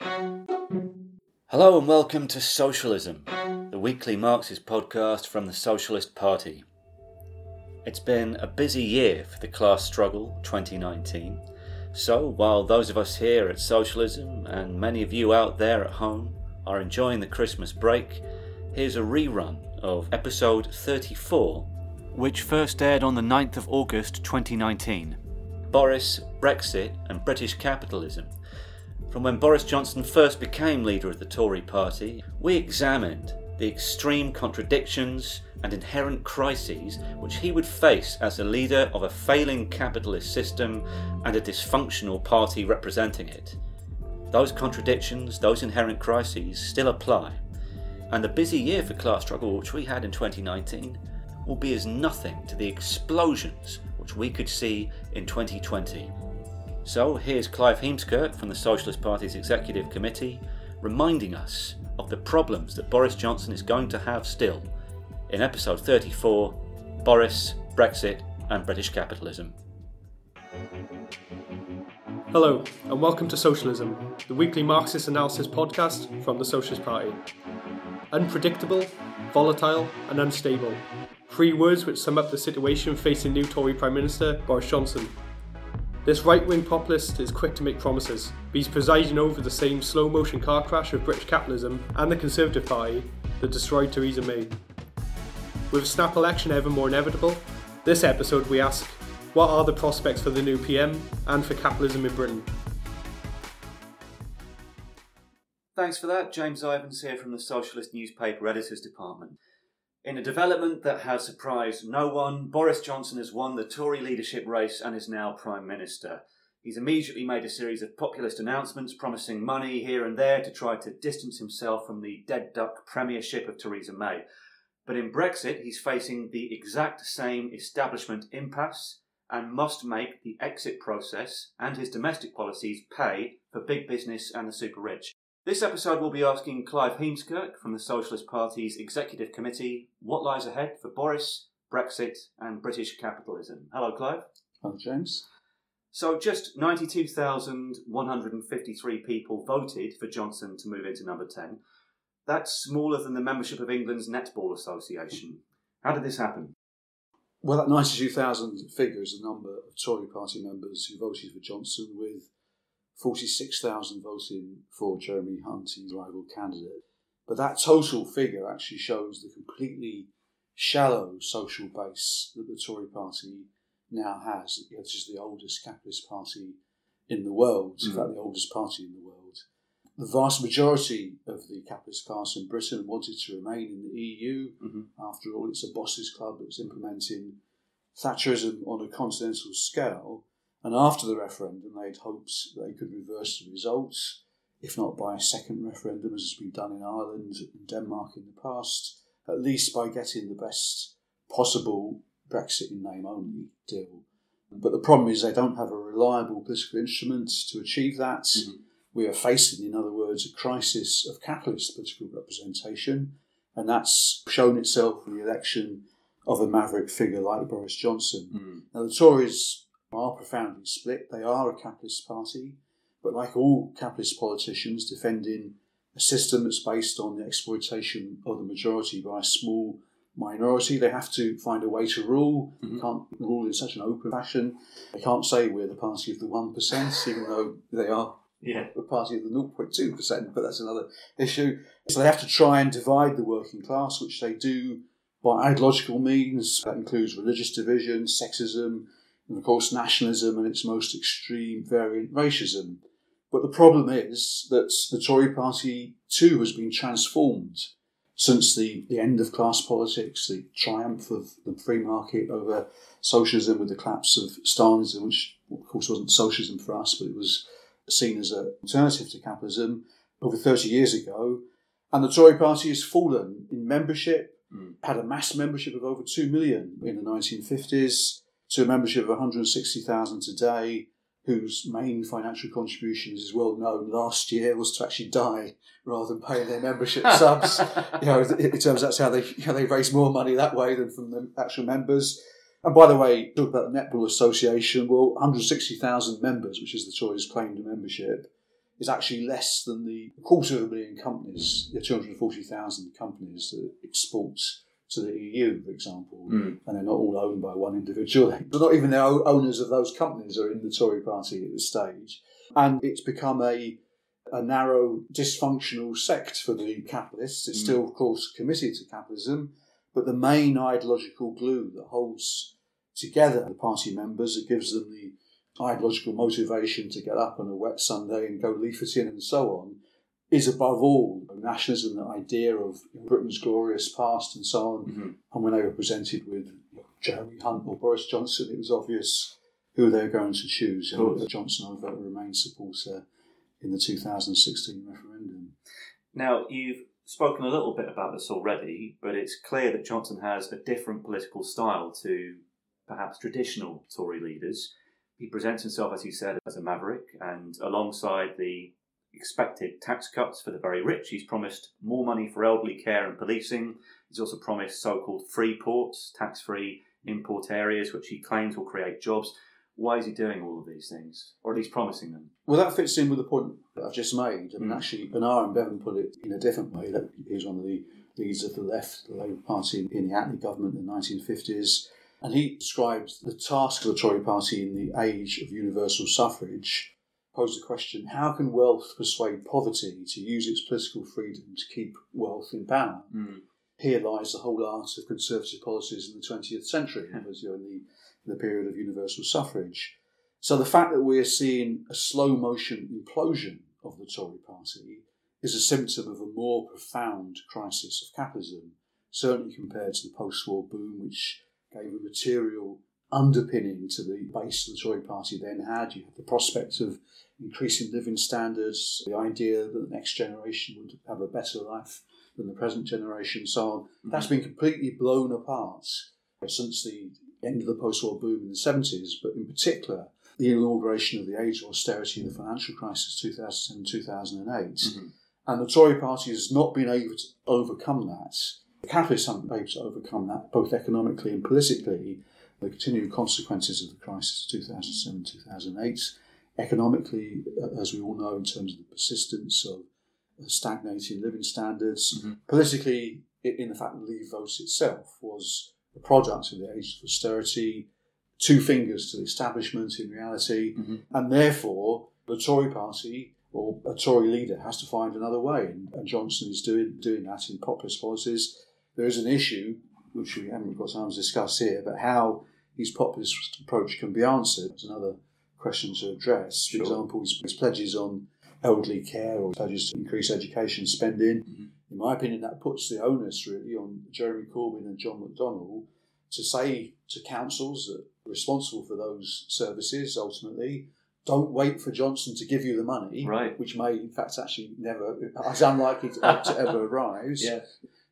Hello and welcome to Socialism, the weekly Marxist podcast from the Socialist Party. It's been a busy year for the class struggle 2019. So, while those of us here at Socialism and many of you out there at home are enjoying the Christmas break, here's a rerun of episode 34, which first aired on the 9th of August 2019 Boris, Brexit, and British Capitalism. From when Boris Johnson first became leader of the Tory party, we examined the extreme contradictions and inherent crises which he would face as the leader of a failing capitalist system and a dysfunctional party representing it. Those contradictions, those inherent crises still apply, and the busy year for class struggle which we had in 2019 will be as nothing to the explosions which we could see in 2020. So here's Clive Heemskerk from the Socialist Party's Executive Committee reminding us of the problems that Boris Johnson is going to have still in episode 34 Boris, Brexit, and British Capitalism. Hello, and welcome to Socialism, the weekly Marxist analysis podcast from the Socialist Party. Unpredictable, volatile, and unstable. Three words which sum up the situation facing new Tory Prime Minister Boris Johnson. This right wing populist is quick to make promises, but he's presiding over the same slow motion car crash of British capitalism and the Conservative Party that destroyed Theresa May. With a snap election ever more inevitable, this episode we ask what are the prospects for the new PM and for capitalism in Britain? Thanks for that. James Ivens here from the Socialist Newspaper Editors Department. In a development that has surprised no one, Boris Johnson has won the Tory leadership race and is now Prime Minister. He's immediately made a series of populist announcements promising money here and there to try to distance himself from the dead duck premiership of Theresa May. But in Brexit, he's facing the exact same establishment impasse and must make the exit process and his domestic policies pay for big business and the super rich. This episode will be asking Clive Heemskerk from the Socialist Party's Executive Committee what lies ahead for Boris, Brexit, and British capitalism. Hello, Clive. Hello, James. So, just 92,153 people voted for Johnson to move into number 10. That's smaller than the membership of England's Netball Association. How did this happen? Well, that 92,000 figure is the number of Tory party members who voted for Johnson, with 46,000 voting for Jeremy Hunt, his rival candidate. But that total figure actually shows the completely shallow social base that the Tory party now has. It's is the oldest capitalist party in the world, mm-hmm. in fact, the oldest party in the world. The vast majority of the capitalist class in Britain wanted to remain in the EU. Mm-hmm. After all, it's a bosses club that's implementing Thatcherism on a continental scale. And after the referendum, they had hopes they could reverse the results, if not by a second referendum, as has been done in Ireland and Denmark in the past, at least by getting the best possible Brexit in name only deal. But the problem is they don't have a reliable political instrument to achieve that. Mm-hmm. We are facing, in other words, a crisis of capitalist political representation, and that's shown itself in the election of a maverick figure like Boris Johnson. Mm-hmm. Now, the Tories are profoundly split. They are a capitalist party, but like all capitalist politicians, defending a system that's based on the exploitation of the majority by a small minority. They have to find a way to rule. Mm-hmm. They can't rule in such an open fashion. They can't say we're the party of the 1%, even though they are yeah. the party of the 0.2%, but that's another issue. So they have to try and divide the working class, which they do by ideological means. That includes religious division, sexism, and of course nationalism and its most extreme variant racism. But the problem is that the Tory party too has been transformed since the, the end of class politics, the triumph of the free market over socialism with the collapse of Stalinism, which of course wasn't socialism for us, but it was seen as an alternative to capitalism over 30 years ago. And the Tory party has fallen in membership, mm. had a mass membership of over 2 million in the 1950s, to a membership of 160,000 today, whose main financial contributions is well known last year was to actually die rather than paying their membership subs. You know, turns out that's how they they raise more money that way than from the actual members. And by the way, talk about the Netball Association. Well, 160,000 members, which is the Tories' claim to membership, is actually less than the quarter of a million companies, the 240,000 companies that export to the EU, for example, Mm. and they're not all owned by one individual. They're not even the owners of those companies are in the Tory party at this stage. And it's become a, a narrow, dysfunctional sect for the capitalists. It's Mm. still, of course, committed to capitalism, but the main ideological glue that holds together the party members, it gives them the ideological motivation to get up on a wet Sunday and go leafleting and so on, is above all nationalism, the idea of Britain's glorious past and so on. Mhm. And when they were presented with Jeremy Hunt or Boris Johnson, it was obvious who they were going to choose. Johnson, over a Remain supporter in the 2016 referendum. Now, you've spoken a little bit about this already, but it's clear that Johnson has a different political style to perhaps traditional Tory leaders. He presents himself, as you said, as a maverick, and alongside the expected tax cuts for the very rich, he's promised more money for elderly care and policing. He's also promised so called free ports, tax free import areas, which he claims will create jobs. Why is he doing all of these things, or at least promising them? Well, that fits in with the point that I've just made. I mean, Mm. actually, Aneurin Bevan put it in a different way. That he was one of the leaders of the left, the Labour Party in the Attlee government in the 1950s. And he describes the task of the Tory party in the age of universal suffrage. Posed the question how can wealth persuade poverty to use its political freedom to keep wealth in power? Hmm. Here lies the whole art of conservative policies in the 20th century, hmm. as you're in the, in the period of universal suffrage. So the fact that we're seeing a slow motion implosion of the Tory party is a symptom of a more profound crisis of capitalism, certainly compared to the post war boom, which gave a material underpinning to the base the Tory party then had. You had the prospect of increasing living standards, the idea that the next generation would have a better life than the present generation, so on. That's been completely blown apart since the end of the post war boom in the 70s, but in particular, the inauguration of the age of austerity and the financial crisis 2007 2008. Mhm. And the Tory party has not been able to overcome that. The capitalists haven't been able to overcome that, both economically and politically. The continuing consequences of the crisis of 2007 2008. Economically, uh, as we all know, in terms of the persistence of uh, stagnating living standards. Mhm. Politically, in the fact that the Leave vote itself was the product of the age of austerity, two fingers to the establishment in reality, Mhm. and therefore the Tory party or a Tory leader has to find another way, and, and Johnson is doing doing that in populist policies. There is an issue which we haven't got time to discuss here, but how his populist approach can be answered is another question to address. For Sure. example, his, pledges on elderly care or pledges to increase education spending. Mhm. In my opinion, that puts the onus really on Jeremy Corbyn and John McDonnell to say to councils that are responsible for those services ultimately, don't wait for Johnson to give you the money, Right. which may in fact actually never, is unlikely to, to ever arise. Yeah.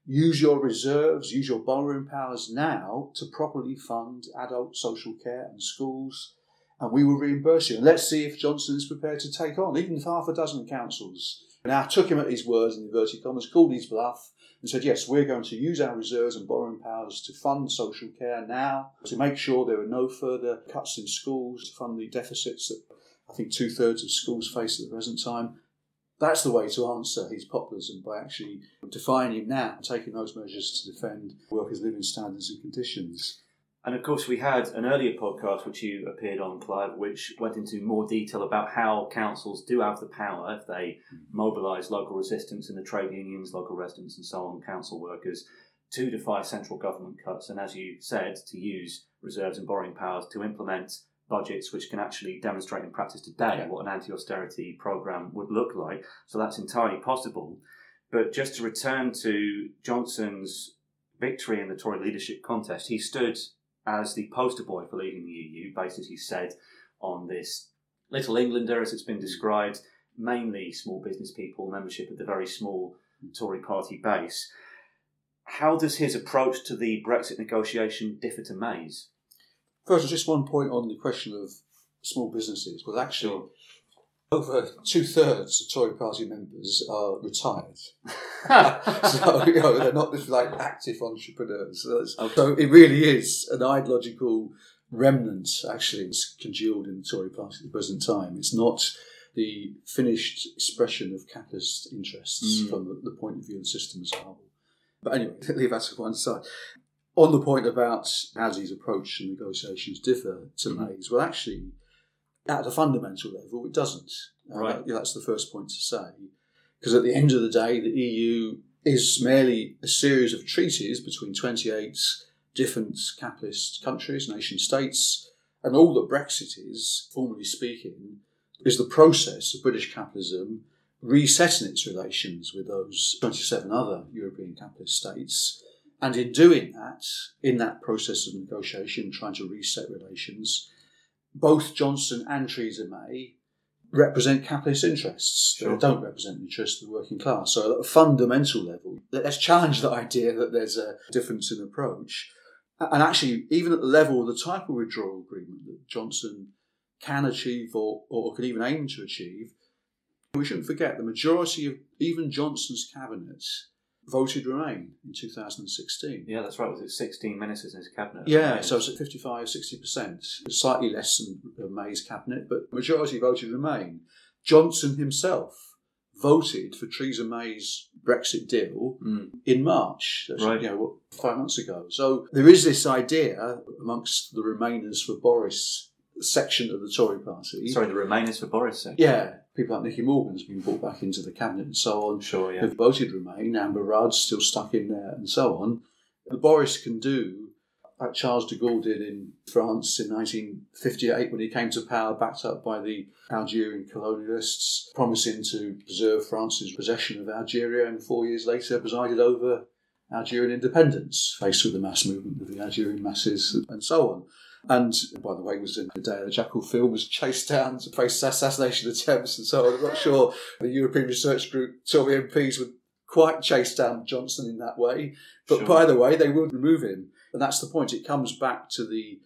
Use your reserves, use your borrowing powers now to properly fund adult social care and schools, and we will reimburse you. And let's see if Johnson is prepared to take on even half a dozen councils. Now took him at his words in inverted commas, called his bluff, and said, yes, we're going to use our reserves and borrowing powers to fund social care now, to make sure there are no further cuts in schools, to fund the deficits that I think two thirds of schools face at the present time. That's the way to answer his populism by actually defining him now, taking those measures to defend workers' living standards and conditions. And of course, we had an earlier podcast which you appeared on, Clive, which went into more detail about how councils do have the power if they hmm. mobilise local resistance in the trade unions, local residents, and so on, council workers, to defy central government cuts. And as you said, to use reserves and borrowing powers to implement budgets which can actually demonstrate in practice today Yeah. what an anti austerity programme would look like. So that's entirely possible. But just to return to Johnson's victory in the Tory leadership contest, he stood as the poster boy for leaving the EU, based, as he said, on this little Englander, as it's been mm. described, mainly small business people, membership of the very small mm. Tory party base. How does his approach to the Brexit negotiation differ to May's? First, just one point on the question of small businesses. Well, actually, over two thirds of Tory party members are retired. so, you know, they're not just like active entrepreneurs. So, Okay. so it really is an ideological remnant, actually, it's congealed in the Tory party at the present time. It's not the finished expression of capitalist interests Mm. from the, the point of view of the system as a whole. But anyway, leave that to one side. On the point about how these approach and negotiations differ to Mhm. May's, well, actually, at a fundamental level, it doesn't. Uh, Right. yeah, that's the first point to say. Because at the end of the day, the EU is merely a series of treaties between 28 different capitalist countries, nation states, and all that Brexit is, formally speaking, is the process of British capitalism resetting its relations with those 27 other European capitalist states. And in doing that, in that process of negotiation, trying to reset relations, both Johnson and Theresa May represent capitalist interests. Sure. They don't represent the interests of the working class. So, at a fundamental level, let's challenge the idea that there's a difference in approach. And actually, even at the level of the type of withdrawal agreement that Johnson can achieve or, or can even aim to achieve, we shouldn't forget the majority of even Johnson's cabinet voted Remain in 2016. Yeah, that's right. Was it 16 ministers in his cabinet? Yeah, so it's at 55, 60%, slightly less than May's cabinet, but majority voted Remain. Johnson himself voted for Theresa May's Brexit deal Mm. in March, that's, Right. you know, what, five months ago. So there is this idea amongst the Remainers for Boris section of the Tory party. Sorry, the Remainers for Boris. Said. Yeah, people like Nicky Morgan's been brought back into the cabinet and so on Sure, yeah. have voted Remain, Amber Rudd's still stuck in there, and so on. The Boris can do, like Charles de Gaulle did in France in 1958 when he came to power, backed up by the Algerian colonialists, promising to preserve France's possession of Algeria, and four years later presided over Algerian independence, faced with the mass movement of the Algerian masses, and so on. And by the way, was in the day of the Jackal film was chased down to face assassination attempts and so on. I'm not sure the European Research Group Tory MPs would quite chase down Johnson in that way. But Sure. by the way, they would remove him. And that's the point. It comes back to the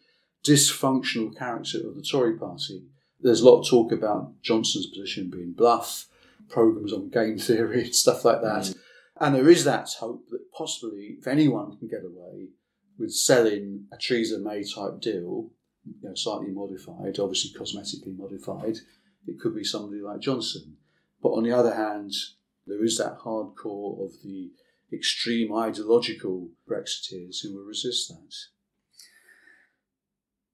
dysfunctional character of the Tory party. There's a lot of talk about Johnson's position being bluff, programs on game theory, and stuff like that. Mm. And there is that hope that possibly, if anyone can get away with selling a Theresa May type deal, you know, slightly modified, obviously cosmetically modified, it could be somebody like Johnson. But on the other hand, there is that hardcore of the extreme ideological Brexiteers who will resist that.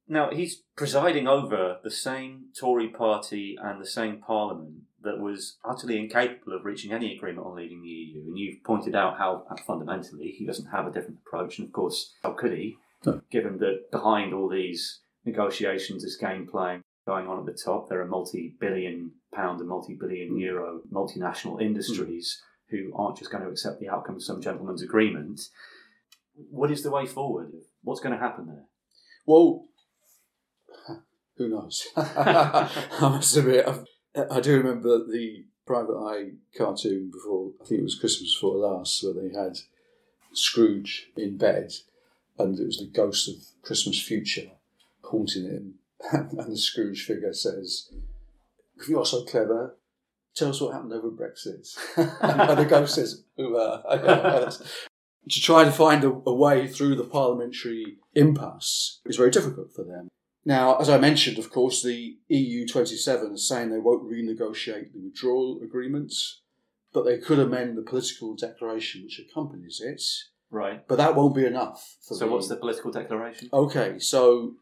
Now, he's presiding over the same Tory party and the same parliament that was utterly incapable of reaching any agreement on leaving the EU. And you've pointed out how fundamentally he doesn't have a different approach. And of course, how could he, No. given that behind all these negotiations, this game playing going on at the top, there are multi billion pound and multi billion mm. euro multinational mm. industries who aren't just going to accept the outcome of some gentleman's agreement. What is the way forward? What's going to happen there? Well, who knows? I must admit, I, I do remember the Private Eye cartoon before, I think it was Christmas before last, where they had Scrooge in bed and it was the ghost of Christmas future haunting him. and the Scrooge figure says, you're so clever, tell us what happened over Brexit. and the ghost says, uh, to try to find a, a way through the parliamentary impasse is very difficult for them. Now, as I mentioned, of course, the EU 27 is saying they won't renegotiate the withdrawal agreements, but they could amend the political declaration which accompanies it. Right. But that won't be enough. For So, what's the political declaration? Okay, so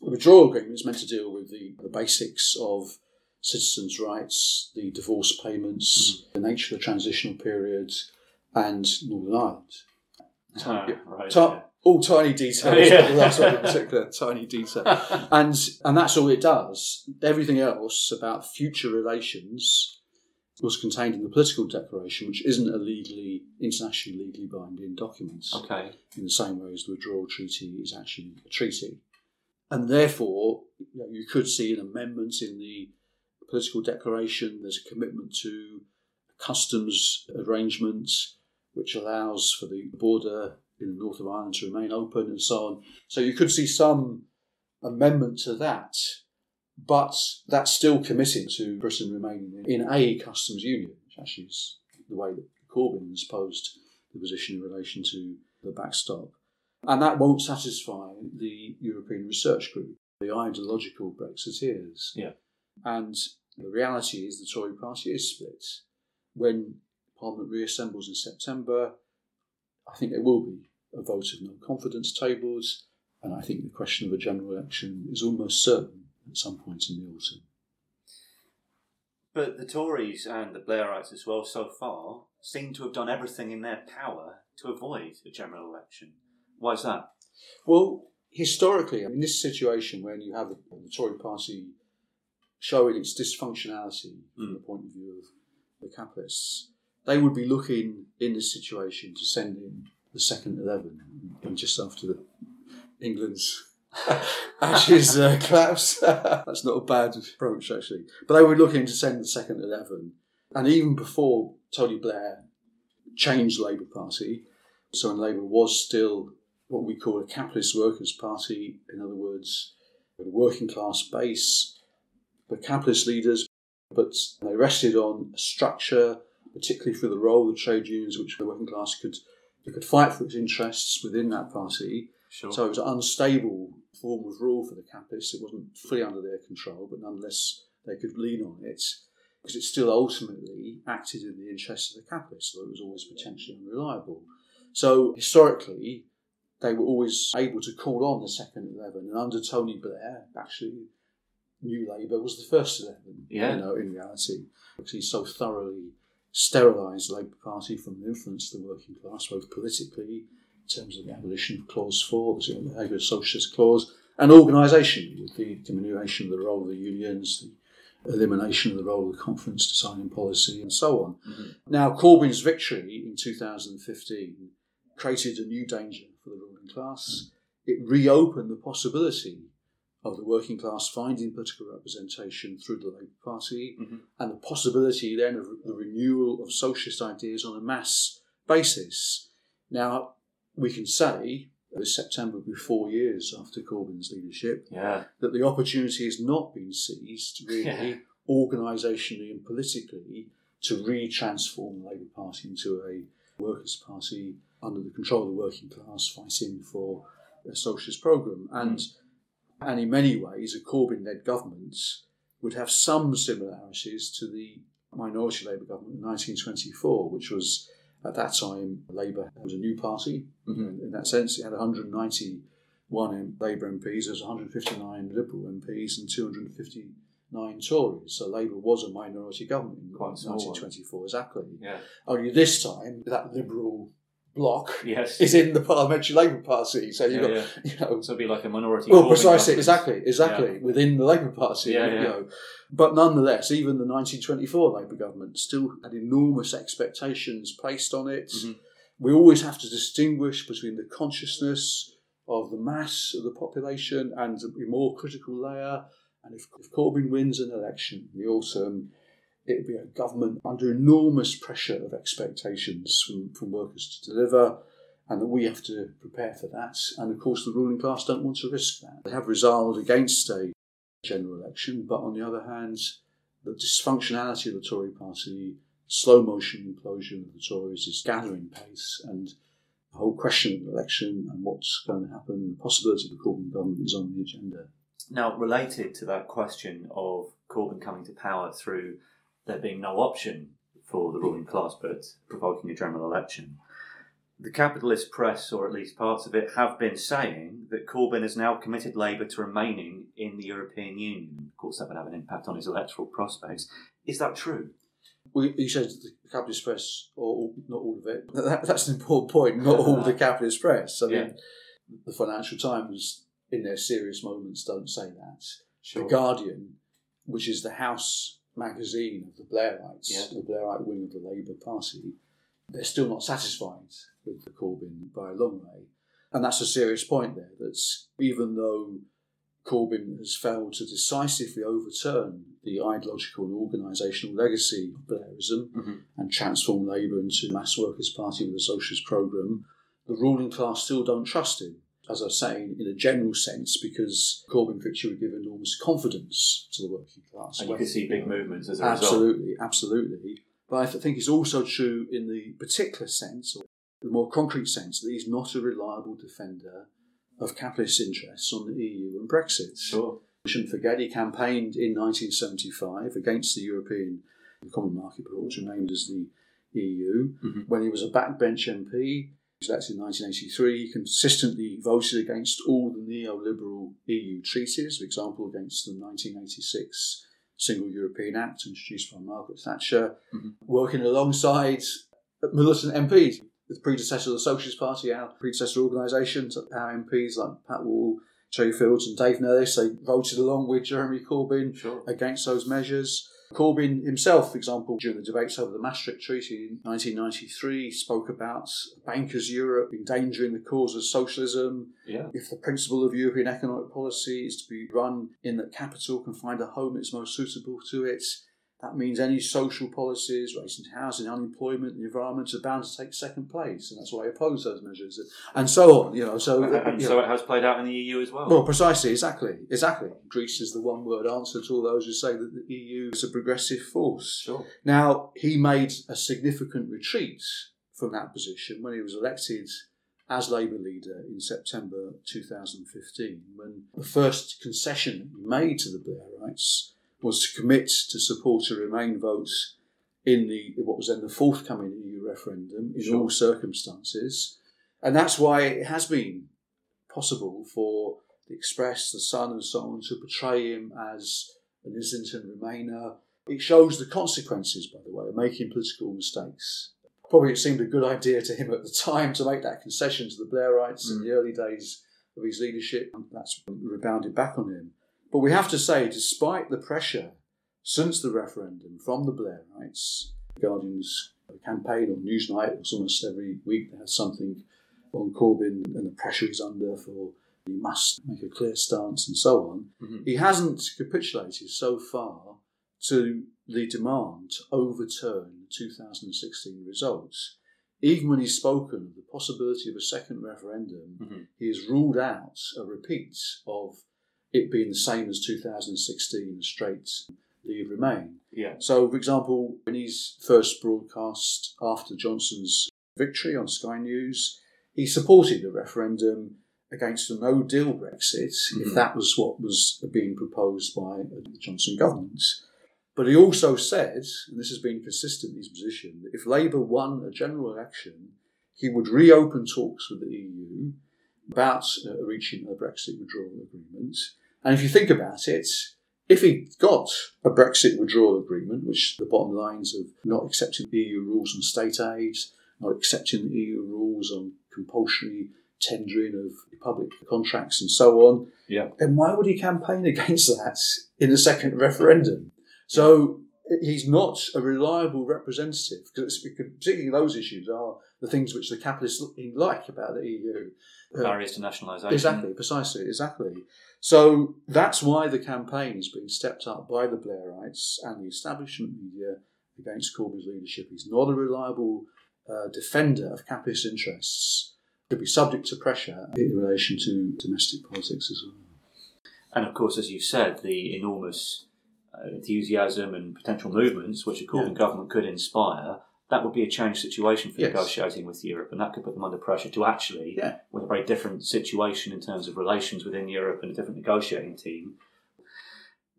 the withdrawal agreement is meant to deal with the, the basics of citizens' rights, the divorce payments, mm-hmm. the nature of the transitional period, and Northern Ireland. Yeah. right. Ti- all tiny details. Yeah. That's one in particular, tiny detail. And and that's all it does. Everything else about future relations was contained in the political declaration, which isn't a legally, internationally legally binding document okay. in the same way as the withdrawal treaty is actually a treaty. And therefore, you, know, you could see an amendment in the political declaration. There's a commitment to customs arrangements, which allows for the border in the north of Ireland to remain open and so on. So you could see some amendment to that, but that's still committing to Britain remaining in a customs union, which actually is the way that Corbyn has posed the position in relation to the backstop. And that won't satisfy the European Research Group, the ideological Brexiteers. Yeah. And The reality is the Tory party is split. When Parliament reassembles in September, I think there will be a vote of no confidence tables, and I think the question of a general election is almost certain at some point in the autumn. But the Tories and the Blairites as well, so far, seem to have done everything in their power to avoid a general election. Why is that? Well, historically, in this situation when you have the, the Tory party showing its dysfunctionality from the hmm. point of view of the capitalists, they would be looking in this situation to send in the second 11 and just after the England's Ashes uh, collapse. That's not a bad approach, actually. But they were looking to send the second 11. And even before Tony Blair changed the Labour Party, so when Labour was still what we call a capitalist workers' party, in other words, a working class base, the capitalist leaders, but they rested on a structure, particularly for the role of trade unions, which the working class could, could fight for its interests within that party. Sure. So it was an unstable form of rule for the capitalists. It wasn't fully under their control, but nonetheless they could lean on it because it still ultimately acted in the interests of the capitalists, although it was always potentially unreliable. So historically, they were always able to call on the second eleven, and under Tony Blair, actually, New Labour was the first eleven. Yeah. You know, in reality, because he so thoroughly sterilised the Labour Party from the influence of the working class, both politically, in terms of the abolition of Clause Four, the Labour Socialist Clause, and organisation, with the diminution of the role of the unions, the elimination of the role of the conference deciding policy, and so on. Mhm. Now, Corbyn's victory in 2015 created a new danger for the ruling class. It reopened the possibility of the working class finding political representation through the Labour Party Mhm. and the possibility then of the renewal of socialist ideas on a mass basis. Now, we can say, this September will be four years after Corbyn's leadership, Yeah. that the opportunity has not been seized, really, Yeah. organisationally and politically, to re-transform the Labour Party into a workers' party under the control of the working class, fighting for a socialist programme. And, and in many ways, a Corbyn-led government would have some similarities to the minority Labour government in 1924, which was at that time Labour was a new party. Mhm. In that sense, it had 191 Labour MPs, there was 159 Liberal MPs, and 259 Tories. So Labour was a minority government in Quite a small one. 1924, exactly. Yeah. Only this time, that Liberal bloc Yes. is in the Parliamentary Labour Party. So you've Yeah, got, yeah. you know, So it'd be like a minority. well, precisely, exactly, exactly, within the Labour Party. Yeah, you know. But nonetheless, even the 1924 Labour government still had enormous expectations placed on it. Mhm. We always have to distinguish between the consciousness of the mass of the population and the more critical layer. And if, if Corbyn wins an election in the autumn, it will be a government under enormous pressure of expectations from, from workers to deliver and that we have to prepare for that. And of course, the ruling class don't want to risk that. They have resolved against a general election, but on the other hand, the dysfunctionality of the Tory party, slow motion implosion of the Tories is gathering pace, and the whole question of the election and what's going to happen, the possibility of a Corbyn government is on the agenda. Now, related to that question of Corbyn coming to power through there being no option for the ruling class but provoking a general election, the capitalist press, or at least parts of it, have been saying that Corbyn has now committed Labour to remaining in the European Union. Of course, that would have an impact on his electoral prospects. Is that true? Well, you said the capitalist press, or not all of it. That, that's an important point. Not all the capitalist press. I mean, Yeah. the Financial Times, in their serious moments, don't say that. Sure. The Guardian, which is the house magazine of the Blairites, Yeah. the Blairite wing of the Labour Party, they're still not satisfied with the Corbyn by a long way. And that's a serious point there, that even though Corbyn has failed to decisively overturn the ideological and organisational legacy of Blairism Mhm. and transform Labour into a mass workers' party with a socialist programme, the ruling class still don't trust him. As I was saying, in a general sense, because Corbyn victory would give enormous confidence to the working class. And you could see big movements as a result. Absolutely, absolutely. But I think it's also true in the particular sense, or the more concrete sense, that he's not a reliable defender of capitalist interests on the EU and Brexit. Sure. We shouldn't forget he campaigned in 1975 against the European Common Market, but which remained as the EU. Mhm. When he was a backbench MP, was elected in 1983, he consistently voted against all the neoliberal EU treaties, for example, against the 1986 Single European Act introduced by Margaret Thatcher, Mhm. working alongside militant MPs. The predecessor of the Socialist Party, our predecessor organisations, our MPs like Pat Wall, Terry Fields, and Dave Nellist, they voted along with Jeremy Corbyn Sure. against those measures. Corbyn himself, for example, during the debates over the Maastricht Treaty in 1993, spoke about bankers' Europe endangering the cause of socialism. Yeah. If the principle of European economic policy is to be run in that capital can find a home that's most suitable to it, that means any social policies raising housing, unemployment, the environment are bound to take second place, and that's why I oppose those measures, and so on. You know, so And so know. it has played out in the EU as well. Well, precisely, exactly, exactly. Greece is the one-word answer to all those who say that the EU is a progressive force. Sure. Now, he made a significant retreat from that position when he was elected as Labour leader in September 2015, when the first concession he made to the Blairites was to commit to support a Remain vote in the what was then the forthcoming EU referendum in Sure. all circumstances. And that's why it has been possible for the Express, the Sun, and so on to portray him as an Islington Remainer. It shows the consequences, by the way, of making political mistakes. Probably it seemed a good idea to him at the time to make that concession to the Blairites in Mm. the early days of his leadership. and That's rebounded back on him. But we have to say, despite the pressure since the referendum from the Blairites, the Guardian's campaign on Newsnight was almost every week they had something on Corbyn and the pressure he's under for he must make a clear stance and so on. Mhm. He hasn't capitulated so far to the demand to overturn the 2016 results. Even when he's spoken of the possibility of a second referendum, Mhm. he has ruled out a repeat of it being the same as 2016, straight leave remain. Yeah. So, for example, in his first broadcast after Johnson's victory on Sky News, he supported the referendum against a no deal Brexit if Mhm. that was what was being proposed by the Johnson government. But he also said, and this has been consistent his position, that if Labour won a general election, he would reopen talks with the EU about uh, reaching a Brexit withdrawal agreement. And if you think about it, if he got a Brexit withdrawal agreement, which the bottom lines of not accepting EU rules on state aids, not accepting the EU rules on compulsory tendering of public contracts and so on, Yeah. then why would he campaign against that in the second referendum? So he's not a reliable representative, because particularly those issues are the things which the capitalists like about the EU. Uh, Barriers to nationalisation. Exactly, precisely, exactly. So that's why the campaign is being stepped up by the Blairites and the establishment media against Corbyn's leadership. He's not a reliable uh, defender of capitalist interests. Could be subject to pressure in relation to domestic politics as well. And of course, as you said, the enormous Uh, enthusiasm and potential movements which a Corbyn Yeah. government could inspire, that would be a changed situation for Yes. negotiating with Europe, and that could put them under pressure to actually, Yeah. with a very different situation in terms of relations within Europe and a different negotiating team.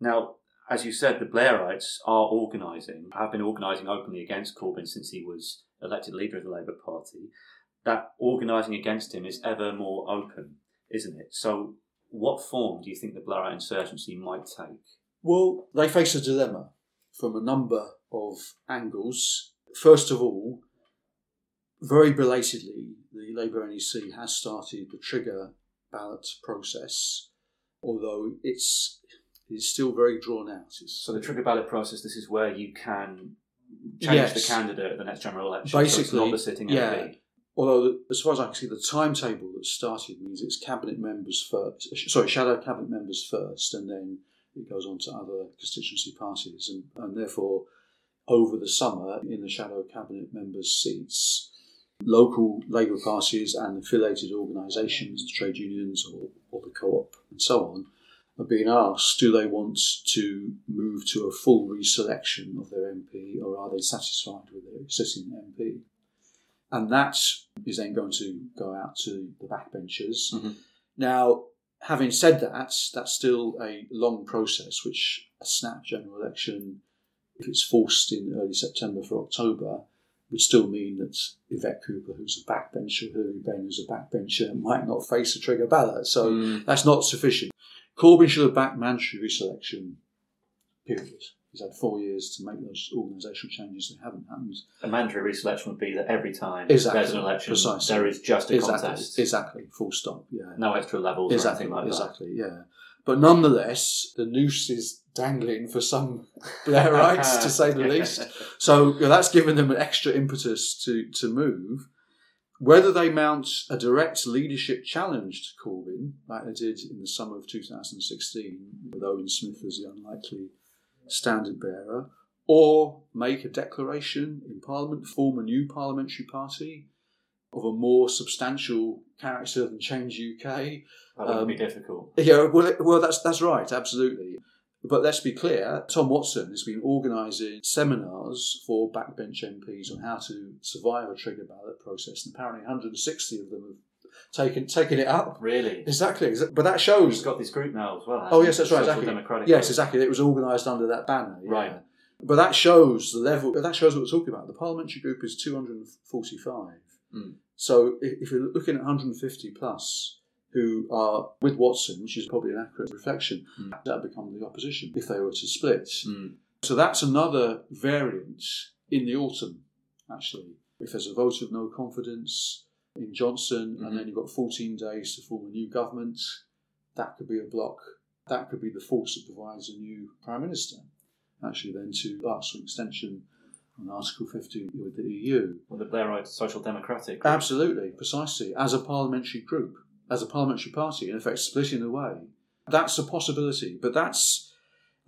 Now, as you said, the Blairites are organising, have been organising openly against Corbyn since he was elected leader of the Labour Party. That organising against him is ever more open, isn't it? So, what form do you think the Blairite insurgency might take? Well, they face a dilemma from a number of angles. First of all, very belatedly, the Labour NEC has started the trigger ballot process, although it's it's still very drawn out. It's, So, the trigger ballot process, this is where you can change the candidate at the next general election. so Basically, sitting yeah. MP. although, as far as I can see, the timetable that's started means it's cabinet members first. Sorry, shadow cabinet members first, and then it goes on to other constituency parties, and, and therefore, over the summer, in the shadow cabinet members' seats, local Labour parties and affiliated organisations, the trade unions or, or the co-op, and so on, are being asked: Do they want to move to a full reselection of their MP, or are they satisfied with their existing MP? and that is then going to go out to the backbenchers. Mhm. Now, having said that, that's still a long process, which a snap general election, if it's forced in early September for October, would still mean that Yvette Cooper, who's a backbencher, Hilary Benn, who's a backbencher, might not face a trigger ballot. So Mm. that's not sufficient. Corbyn should have backed mandatory reselection, period. He's had four years to make those organisational changes that haven't happened. A mandatory reselection would be that every time Exactly. there's an election, Precisely. there is just a exactly, contest. exactly, full stop. Yeah, No extra levels exactly, or anything like exactly. Yeah, but nonetheless, the noose is dangling for some Blairites, to say the least. So you know, that's given them an extra impetus to to move. Whether they mount a direct leadership challenge to Corbyn, like they did in the summer of 2016, with Owen Smith as the unlikely standard bearer, or make a declaration in Parliament, form a new parliamentary party of a more substantial character than Change UK. that. That wouldn't be Um, difficult. Yeah, well, well, that's that's right, absolutely. But let's be clear: Tom Watson has been organising seminars for backbench MPs on how to survive a trigger ballot process, and apparently 160 of them have taken taken it up. Really? Exactly, but that He's shows. got this group now as well. Oh yes, that's right. Social Exactly. Democratic Yes, group. exactly. It was organised under that banner. yeah. Right. But that shows the level. That shows what we're talking about. The parliamentary group is 245. Mm. So if, if you're looking at 150 plus who are with Watson, which is probably an accurate reflection, Mm. that would become the opposition if they were to split. Mm. So that's another variant in the autumn, actually. If there's a vote of no confidence in Johnson, Mhm. and then you've got 14 days to form a new government, that could be a block. That could be the force that provides a new prime minister. Actually, then to ask for extension on Article 50 with the EU. Well, the Blairite Social Democratic. group. Absolutely, precisely. As a parliamentary group, as a parliamentary party, in effect splitting away. That's a possibility, but that's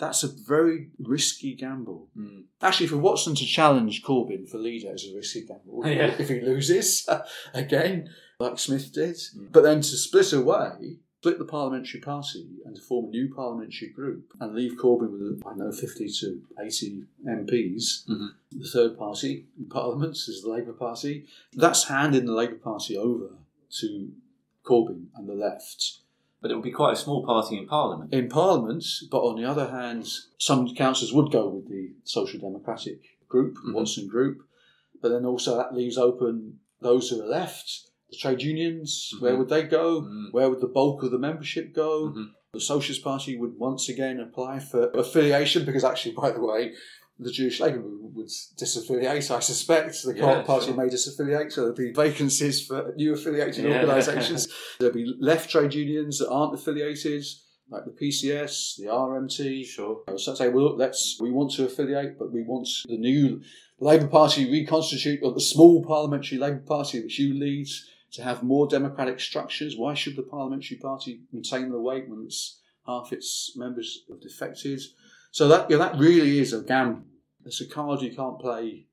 that's a very risky gamble. Mm. Actually, for Watson to challenge Corbyn for leader is a risky gamble. Yeah. If he loses again, like Smith did. Mm. But then to split away, split the parliamentary party and to form a new parliamentary group and leave Corbyn with, I don't know, 50 to 80 MPs, Mhm. the third party in Parliament is the Labour Party, that's handing the Labour Party over to Corbyn and the left But it would be quite a small party in Parliament. in Parliament, but on the other hand, some councillors would go with the Social Democratic group, Mhm. Watson group, but then also that leaves open those who are left, the trade unions, Mhm. where would they go? Mm. Where would the bulk of the membership go? Mhm. The Socialist Party would once again apply for affiliation because, actually, by the way, the Jewish Labour movement would disaffiliate, I suspect. The Yeah, Party sure. may disaffiliate, so there'd be vacancies for new affiliated Yeah. organisations. There'll be left trade unions that aren't affiliated, like the PCS, the RMT. Sure. So say, well, look, let's we want to affiliate, but we want the new Labour Party reconstitute, or the small parliamentary Labour Party which you lead, to have more democratic structures. Why should the parliamentary party maintain the weight when it's half its members have defected? So that you know, that really is a It's a card you can't play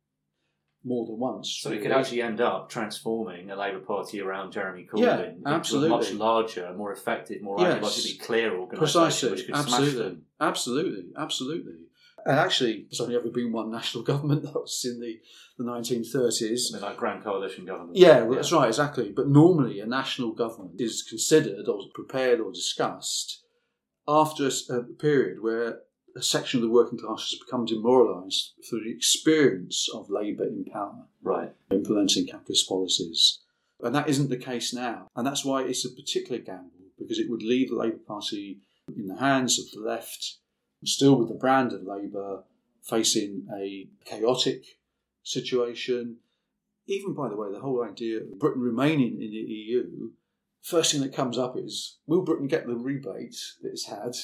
more than once. So it could actually end up transforming a Labour Party around Jeremy Corbyn Yeah, into absolutely. a much larger, more effective, more Yes. ideologically clear organisation, Precisely, which could smash absolutely, them. absolutely, absolutely. And actually, there's only ever been one national government that was in the, the 1930s. Something like Grand Coalition government. Yeah, well, that's right, exactly. But normally, a national government is considered or prepared or discussed after a period where a section of the working class has become demoralised through the experience of Labour in power Right. implementing capitalist policies. And that isn't the case now. And that's why it's a particular gamble, because it would leave the Labour Party in the hands of the left, still with the brand of Labour, facing a chaotic situation. Even, by the way, the whole idea of Britain remaining in the EU, first thing that comes up is will Britain get the rebate that it's had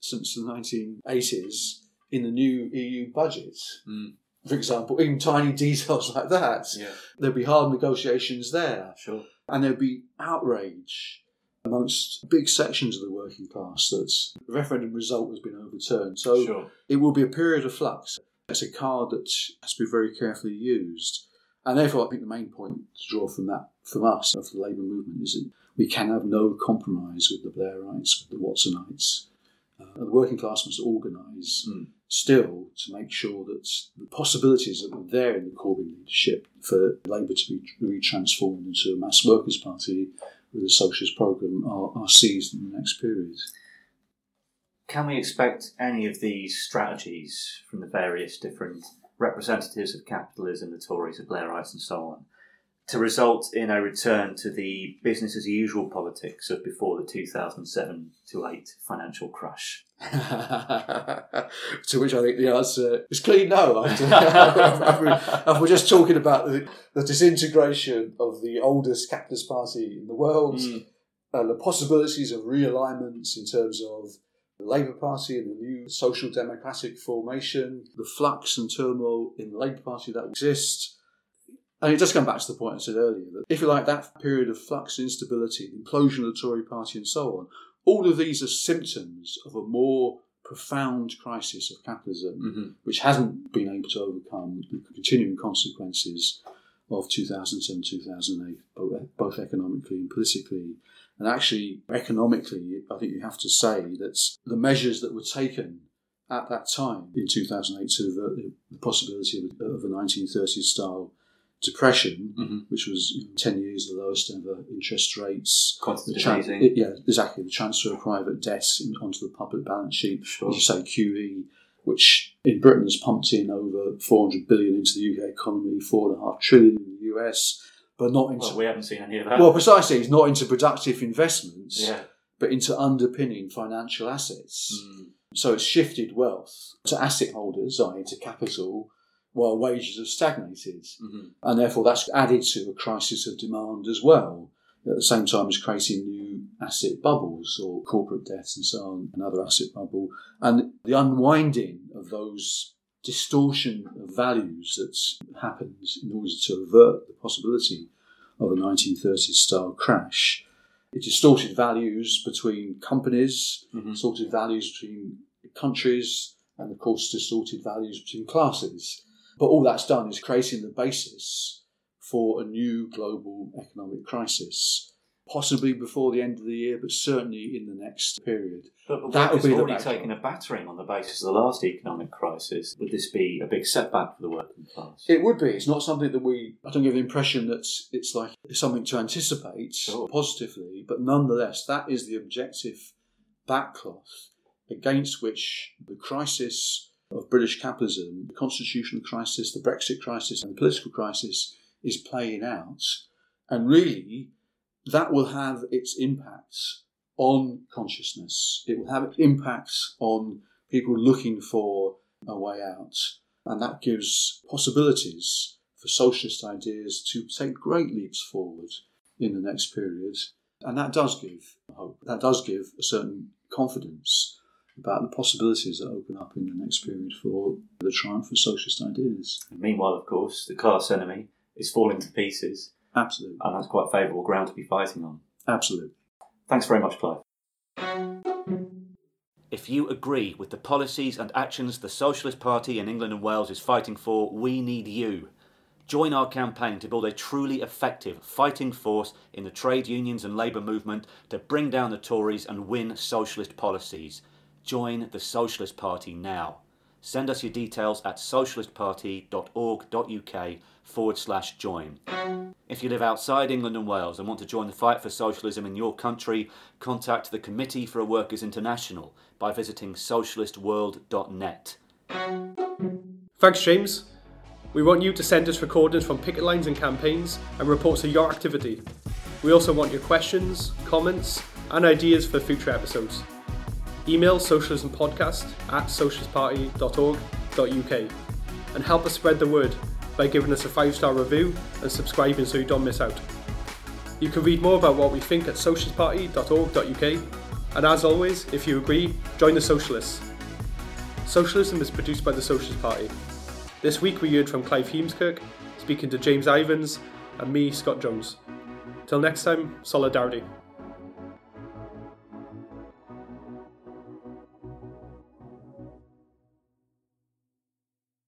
since the 1980s in the new EU budget? Mm. For example, even tiny details like that. Yeah. There'd be hard negotiations there, Sure. and there'd be outrage amongst big sections of the working class that the referendum result has been overturned. So sure. it will be a period of flux. It's a card that has to be very carefully used. And therefore, I think the main point to draw from that, from us, of the Labour movement, is that we can have no compromise with the Blairites, with the Watsonites. Uh, the working class must organise Mm. still to make sure that the possibilities that were there in the Corbyn leadership for Labour to be retransformed into a mass workers' party with a socialist programme are, are seized in the next period. Can we expect any of these strategies from the various different representatives of capitalism, the Tories, the Blairites, and so on, to result in a return to the business as usual politics of before the 2007 to 8 financial crash? to which I think the answer is clean no. if we're just talking about the, the, disintegration of the oldest capitalist party in the world mm. and the possibilities of realignments in terms of the Labour Party and the new social democratic formation, the flux and turmoil in the Labour Party that exists. And it does come back to the point I said earlier that if you like that period of flux and instability, the implosion of the Tory party and so on, all of these are symptoms of a more profound crisis of capitalism, mm-hmm. which hasn't been able to overcome the continuing consequences of 2007 2008, both economically and politically. And actually, economically, I think you have to say that the measures that were taken at that time in 2008 to avert the possibility of, of a 1930s style depression, mm-hmm. which was you know, 10 years the lowest ever interest rates. Quantitative easing. yeah, exactly. The transfer of private debt in, onto the public balance sheet. Sure. As you say, QE, which in Britain has pumped in over 400 billion into the UK economy, four and a half trillion in the US but not into. Well, we haven't seen any of that. Well, precisely, it's not into productive investments, yeah. but into underpinning financial assets. Mm. So it's shifted wealth to asset holders, i.e., to capital, while wages have stagnated, mm-hmm. and therefore that's added to a crisis of demand as well. At the same time as creating new asset bubbles or corporate debt and so on, another asset bubble, and the unwinding of those distortion of values that happens in order to avert the possibility of a 1930s style crash. It distorted values between companies, mm-hmm. distorted values between countries, and of course, distorted values between classes. But all that's done is creating the basis for a new global economic crisis possibly before the end of the year, but certainly in the next period. But, but that would be already taken a battering on the basis of the last economic crisis. Would this be a big setback for the working class? It would be. It's not something that we. I don't give the impression that it's like something to anticipate sure. positively, but nonetheless, that is the objective backcloth against which the crisis of British capitalism, the constitutional crisis, the Brexit crisis, and the political crisis is playing out. And really, that will have its impacts on consciousness. It will have impacts on people looking for a way out. And that gives possibilities for socialist ideas to take great leaps forward in the next period. And that does give hope. That does give a certain confidence about the possibilities that open up in the next period for the triumph of socialist ideas. Meanwhile, of course, the class enemy is falling to pieces Absolutely. And that's quite favourable ground to be fighting on. Absolutely. Thanks very much, Clive. If you agree with the policies and actions the Socialist Party in England and Wales is fighting for, we need you. Join our campaign to build a truly effective fighting force in the trade unions and labour movement to bring down the Tories and win socialist policies. Join the Socialist Party now. Send us your details at socialistparty.org.uk forward slash join. If you live outside England and Wales and want to join the fight for socialism in your country, contact the Committee for a Workers' International by visiting socialistworld.net. Thanks, James. We want you to send us recordings from picket lines and campaigns and reports of your activity. We also want your questions, comments, and ideas for future episodes. Email socialismpodcast at socialistparty.org.uk and help us spread the word by giving us a 5 star review and subscribing so you don't miss out. You can read more about what we think at socialistparty.org.uk and as always, if you agree, join the Socialists. Socialism is produced by the Socialist Party. This week we heard from Clive Heemskerk, speaking to James Ivens, and me, Scott Jones. Till next time, solidarity.